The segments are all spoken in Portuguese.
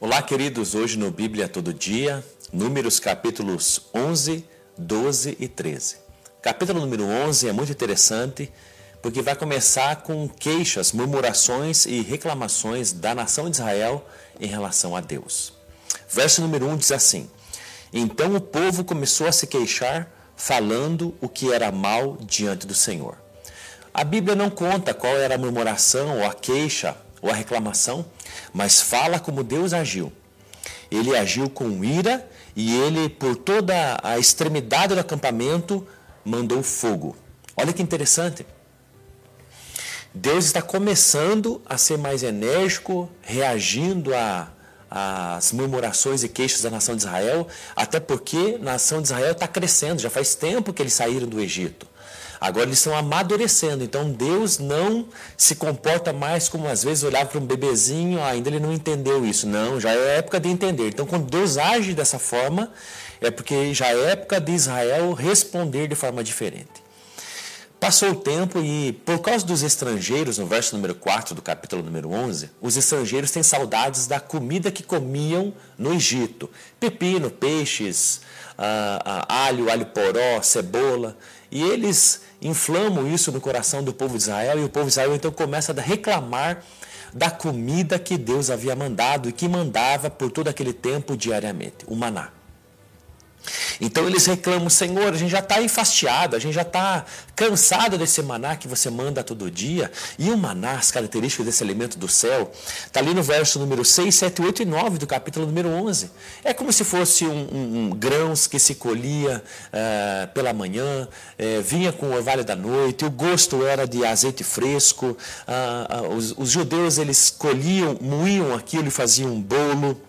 Olá, queridos. Hoje no Bíblia Todo Dia, Números capítulos 11, 12 e 13. Capítulo número 11 é muito interessante porque vai começar com queixas, murmurações e reclamações da nação de Israel em relação a Deus. Verso número 1 diz assim: Então o povo começou a se queixar, falando o que era mal diante do Senhor. A Bíblia não conta qual era a murmuração ou a queixa ou a reclamação, mas fala como Deus agiu. Ele agiu com ira e ele, por toda a extremidade do acampamento, mandou fogo. Olha que interessante. Deus está começando a ser mais enérgico, reagindo às murmurações e queixas da nação de Israel, até porque a nação de Israel está crescendo, já faz tempo que eles saíram do Egito. Agora eles estão amadurecendo, então Deus não se comporta mais como às vezes olhava para um bebezinho, ainda ele não entendeu isso. Não, já é época de entender. Então quando Deus age dessa forma, é porque já é época de Israel responder de forma diferente. Passou o tempo e, por causa dos estrangeiros, no verso número 4 do capítulo número 11, os estrangeiros têm saudades da comida que comiam no Egito: pepino, peixes, ah, ah, alho, alho poró, cebola. E eles inflamam isso no coração do povo de Israel, e o povo de Israel então começa a reclamar da comida que Deus havia mandado e que mandava por todo aquele tempo diariamente, o maná. Então eles reclamam, Senhor, a gente já está enfastiado, a gente já está cansado desse maná que você manda todo dia. E o maná, as características desse alimento do céu, está ali no verso número 6, 7, 8 e 9 do capítulo número 11. É como se fosse um, um, um grãos que se colhia uh, pela manhã, uh, vinha com o orvalho da noite, o gosto era de azeite fresco. Uh, os, os judeus eles colhiam, moíam aquilo e faziam um bolo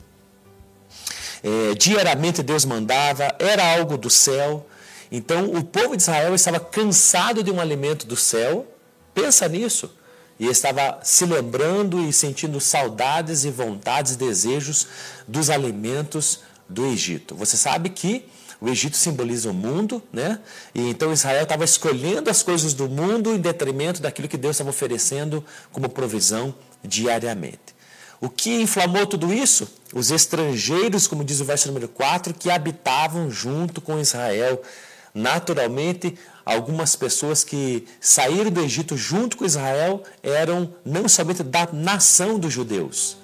é, diariamente Deus mandava, era algo do céu. Então o povo de Israel estava cansado de um alimento do céu, pensa nisso, e estava se lembrando e sentindo saudades e vontades e desejos dos alimentos do Egito. Você sabe que o Egito simboliza o mundo, né? E então Israel estava escolhendo as coisas do mundo em detrimento daquilo que Deus estava oferecendo como provisão diariamente. O que inflamou tudo isso? Os estrangeiros, como diz o verso número 4, que habitavam junto com Israel. Naturalmente, algumas pessoas que saíram do Egito junto com Israel eram não somente da nação dos judeus,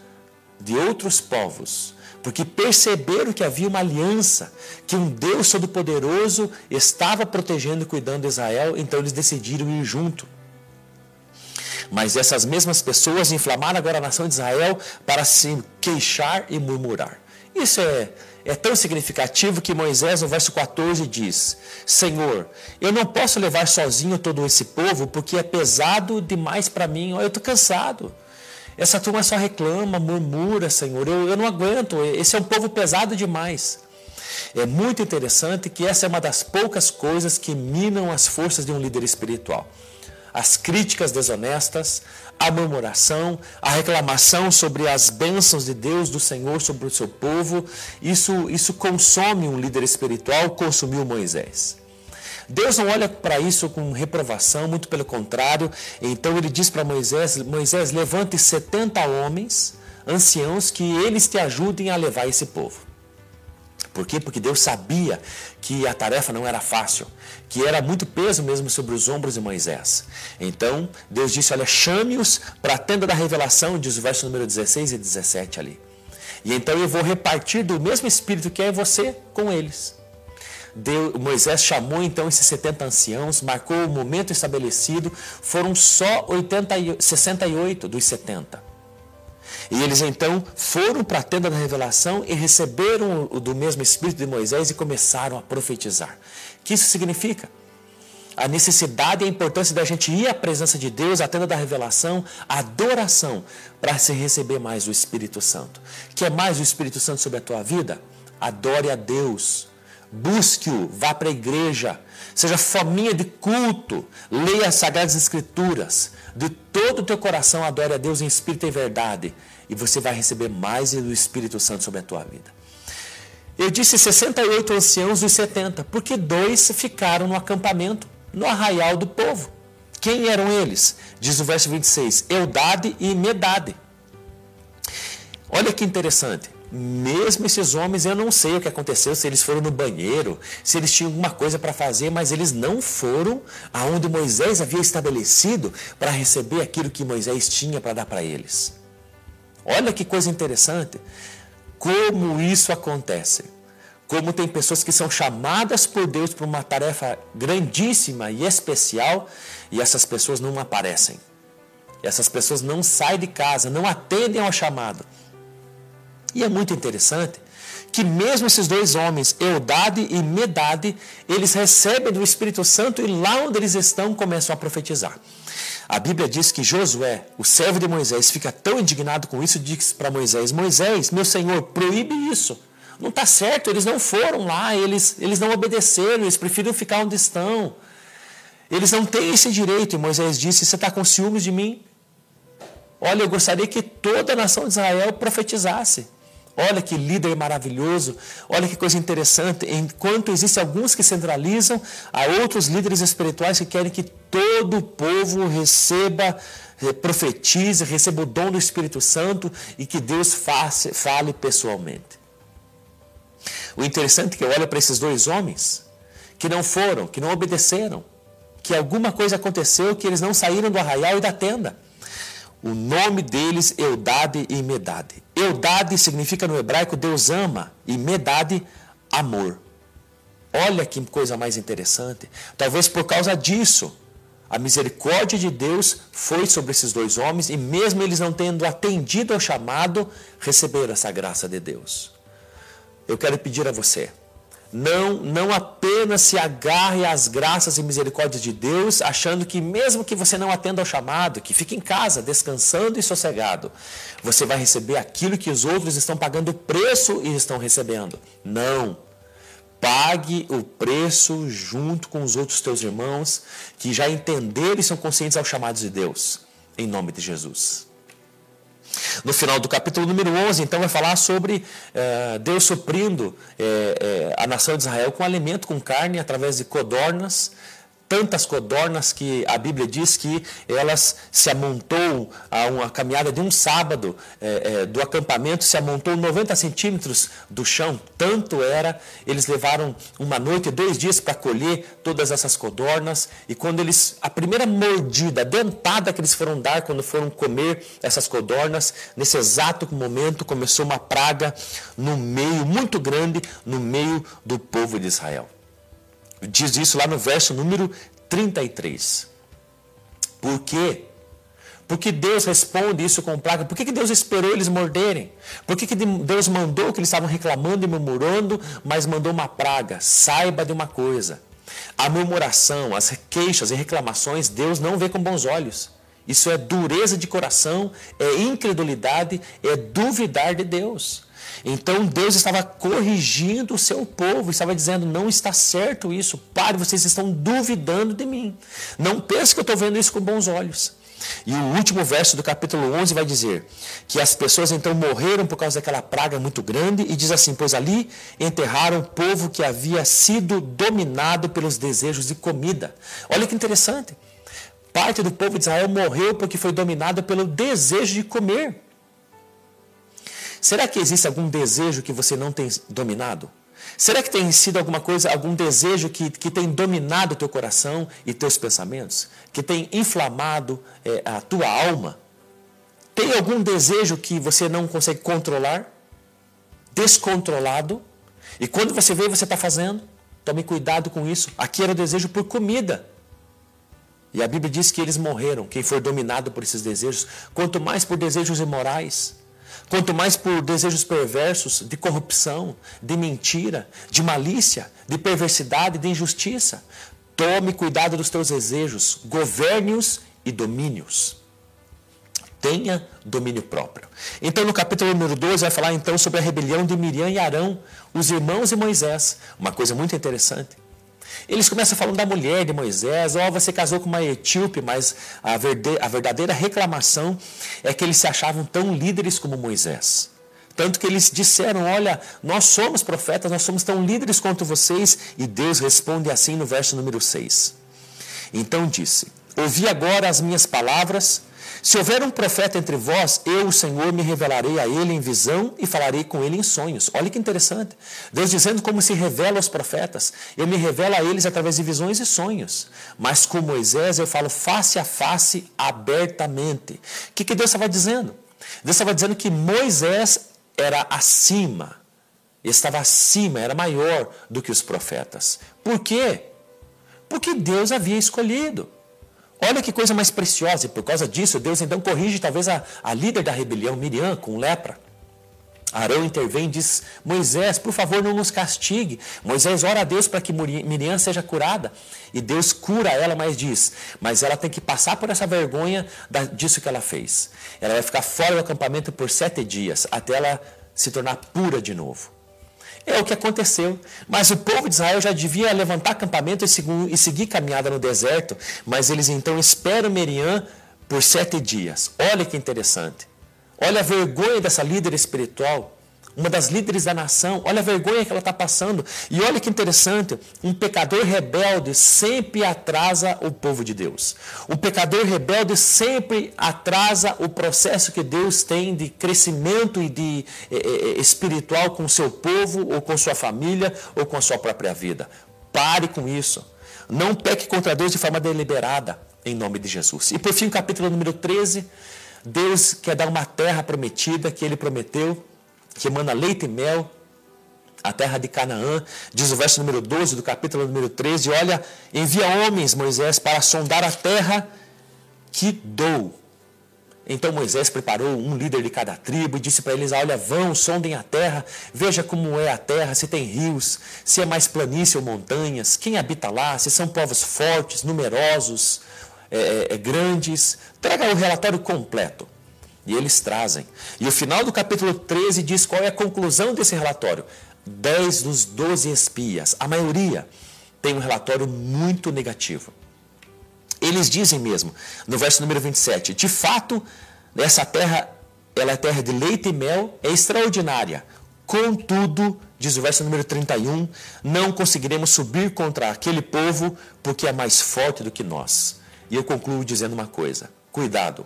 de outros povos, porque perceberam que havia uma aliança, que um Deus Todo-Poderoso estava protegendo e cuidando de Israel, então eles decidiram ir junto. Mas essas mesmas pessoas inflamaram agora a nação de Israel para se queixar e murmurar. Isso é, é tão significativo que Moisés, no verso 14, diz: Senhor, eu não posso levar sozinho todo esse povo porque é pesado demais para mim. Eu estou cansado. Essa turma só reclama, murmura, Senhor. Eu, eu não aguento. Esse é um povo pesado demais. É muito interessante que essa é uma das poucas coisas que minam as forças de um líder espiritual as críticas desonestas, a murmuração, a reclamação sobre as bênçãos de Deus, do Senhor sobre o seu povo, isso, isso consome um líder espiritual, consumiu Moisés. Deus não olha para isso com reprovação, muito pelo contrário. Então ele diz para Moisés: Moisés, levante 70 homens, anciãos, que eles te ajudem a levar esse povo. Por quê? Porque Deus sabia que a tarefa não era fácil, que era muito peso mesmo sobre os ombros de Moisés. Então, Deus disse: Olha, chame-os para a tenda da revelação, diz o verso número 16 e 17 ali. E então eu vou repartir do mesmo espírito que é você com eles. Deus, Moisés chamou então esses 70 anciãos, marcou o momento estabelecido, foram só 80, 68 dos 70. E eles então foram para a tenda da revelação e receberam do mesmo Espírito de Moisés e começaram a profetizar. O que isso significa? A necessidade e a importância da gente ir à presença de Deus, à tenda da revelação, a adoração, para se receber mais o Espírito Santo. Quer mais o Espírito Santo sobre a tua vida? Adore a Deus. Busque-o, vá para a igreja, seja fominha de culto, leia as Sagradas Escrituras, de todo o teu coração adore a Deus em espírito e verdade, e você vai receber mais do Espírito Santo sobre a tua vida. Eu disse 68 anciãos dos 70, porque dois ficaram no acampamento, no arraial do povo. Quem eram eles? Diz o verso 26, Eudade e Medade. Olha que interessante. mesmo esses homens, eu não sei o que aconteceu, se eles foram no banheiro, se eles tinham alguma coisa para fazer, mas eles não foram aonde Moisés havia estabelecido para receber aquilo que Moisés tinha para dar para eles. Olha que coisa interessante. Como isso acontece? Como tem pessoas que são chamadas por Deus para uma tarefa grandíssima e especial e essas pessoas não aparecem. Essas pessoas não saem de casa, não atendem ao chamado. E é muito interessante que mesmo esses dois homens, Eudade e Medade, eles recebem do Espírito Santo e lá onde eles estão começam a profetizar. A Bíblia diz que Josué, o servo de Moisés, fica tão indignado com isso, diz para Moisés: Moisés, meu senhor, proíbe isso. Não está certo, eles não foram lá, eles, eles não obedeceram, eles preferiram ficar onde estão. Eles não têm esse direito. E Moisés disse: Você está com ciúmes de mim? Olha, eu gostaria que toda a nação de Israel profetizasse. Olha que líder maravilhoso, olha que coisa interessante. Enquanto existem alguns que centralizam, há outros líderes espirituais que querem que todo o povo receba, eh, profetize, receba o dom do Espírito Santo e que Deus faça, fale pessoalmente. O interessante é que eu olho para esses dois homens que não foram, que não obedeceram, que alguma coisa aconteceu, que eles não saíram do arraial e da tenda. O nome deles Eudade e Medade. Eudade significa no hebraico Deus ama e Medade amor. Olha que coisa mais interessante. Talvez por causa disso, a misericórdia de Deus foi sobre esses dois homens e mesmo eles não tendo atendido ao chamado, receberam essa graça de Deus. Eu quero pedir a você, não, não apenas se agarre às graças e misericórdias de Deus, achando que mesmo que você não atenda ao chamado, que fique em casa, descansando e sossegado, você vai receber aquilo que os outros estão pagando o preço e estão recebendo. Não. Pague o preço junto com os outros teus irmãos que já entenderam e são conscientes aos chamados de Deus. Em nome de Jesus. No final do capítulo número 11, então, vai falar sobre eh, Deus suprindo eh, eh, a nação de Israel com alimento, com carne, através de codornas, tantas codornas que a Bíblia diz que elas se amontou a uma caminhada de um sábado é, é, do acampamento, se amontou 90 centímetros do chão, tanto era, eles levaram uma noite e dois dias para colher todas essas codornas, e quando eles, a primeira mordida, a dentada que eles foram dar quando foram comer essas codornas, nesse exato momento começou uma praga no meio, muito grande, no meio do povo de Israel. Diz isso lá no verso número 33. Por quê? Porque Deus responde isso com praga. Por que, que Deus esperou eles morderem? Por que, que Deus mandou que eles estavam reclamando e murmurando, mas mandou uma praga? Saiba de uma coisa: a murmuração, as queixas e reclamações, Deus não vê com bons olhos. Isso é dureza de coração, é incredulidade, é duvidar de Deus. Então Deus estava corrigindo o seu povo, estava dizendo: não está certo isso, pare, vocês estão duvidando de mim. Não pense que eu estou vendo isso com bons olhos. E o último verso do capítulo 11 vai dizer que as pessoas então morreram por causa daquela praga muito grande, e diz assim: Pois ali enterraram o povo que havia sido dominado pelos desejos de comida. Olha que interessante. Parte do povo de Israel morreu porque foi dominado pelo desejo de comer. Será que existe algum desejo que você não tem dominado? Será que tem sido alguma coisa, algum desejo que, que tem dominado o teu coração e teus pensamentos? Que tem inflamado é, a tua alma? Tem algum desejo que você não consegue controlar? Descontrolado? E quando você vê, você está fazendo? Tome cuidado com isso. Aqui era o desejo por comida. E a Bíblia diz que eles morreram, quem for dominado por esses desejos, quanto mais por desejos imorais quanto mais por desejos perversos de corrupção, de mentira, de malícia, de perversidade, de injustiça. Tome cuidado dos teus desejos, governe-os e domine-os. Tenha domínio próprio. Então, no capítulo número 12, vai falar então sobre a rebelião de Miriam e Arão, os irmãos de Moisés. Uma coisa muito interessante. Eles começam falando da mulher de Moisés, ó, oh, você casou com uma etíope, mas a, verde, a verdadeira reclamação é que eles se achavam tão líderes como Moisés. Tanto que eles disseram: Olha, nós somos profetas, nós somos tão líderes quanto vocês. E Deus responde assim no verso número 6. Então disse: ouvi agora as minhas palavras. Se houver um profeta entre vós, eu, o Senhor, me revelarei a ele em visão e falarei com ele em sonhos. Olha que interessante. Deus dizendo como se revela aos profetas. Eu me revelo a eles através de visões e sonhos. Mas com Moisés eu falo face a face, abertamente. O que, que Deus estava dizendo? Deus estava dizendo que Moisés era acima, estava acima, era maior do que os profetas. Por quê? Porque Deus havia escolhido. Olha que coisa mais preciosa, e por causa disso, Deus então corrige talvez a, a líder da rebelião, Miriam, com lepra. Arão intervém e diz: Moisés, por favor, não nos castigue. Moisés ora a Deus para que Miriam seja curada. E Deus cura ela, mas diz: Mas ela tem que passar por essa vergonha disso que ela fez. Ela vai ficar fora do acampamento por sete dias, até ela se tornar pura de novo. É o que aconteceu. Mas o povo de Israel já devia levantar acampamento e seguir caminhada no deserto. Mas eles então esperam Miriam por sete dias. Olha que interessante. Olha a vergonha dessa líder espiritual uma das líderes da nação, olha a vergonha que ela está passando. E olha que interessante: um pecador rebelde sempre atrasa o povo de Deus. Um pecador rebelde sempre atrasa o processo que Deus tem de crescimento e de eh, eh, eh, espiritual com o seu povo, ou com sua família, ou com a sua própria vida. Pare com isso. Não peque contra Deus de forma deliberada, em nome de Jesus. E por fim, o capítulo número 13. Deus quer dar uma terra prometida que ele prometeu que emana leite e mel, a terra de Canaã, diz o verso número 12 do capítulo número 13, olha, envia homens, Moisés, para sondar a terra que dou. Então Moisés preparou um líder de cada tribo e disse para eles: Olha, vão, sondem a terra, veja como é a terra, se tem rios, se é mais planície ou montanhas, quem habita lá, se são povos fortes, numerosos, é, é, é grandes. Traga o relatório completo. E eles trazem. E o final do capítulo 13 diz qual é a conclusão desse relatório. Dez dos doze espias, a maioria, tem um relatório muito negativo. Eles dizem mesmo, no verso número 27, de fato, essa terra, ela é terra de leite e mel, é extraordinária. Contudo, diz o verso número 31, não conseguiremos subir contra aquele povo porque é mais forte do que nós. E eu concluo dizendo uma coisa: cuidado,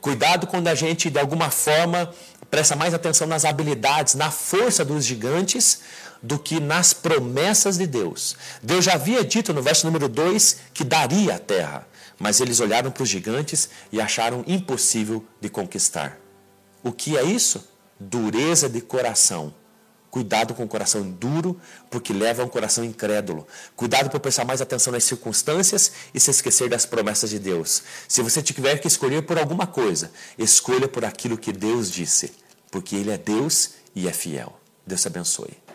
Cuidado quando a gente, de alguma forma, presta mais atenção nas habilidades, na força dos gigantes, do que nas promessas de Deus. Deus já havia dito no verso número 2 que daria a terra, mas eles olharam para os gigantes e acharam impossível de conquistar. O que é isso? Dureza de coração. Cuidado com o coração duro, porque leva a um coração incrédulo. Cuidado por prestar mais atenção nas circunstâncias e se esquecer das promessas de Deus. Se você tiver que escolher por alguma coisa, escolha por aquilo que Deus disse, porque Ele é Deus e é fiel. Deus te abençoe.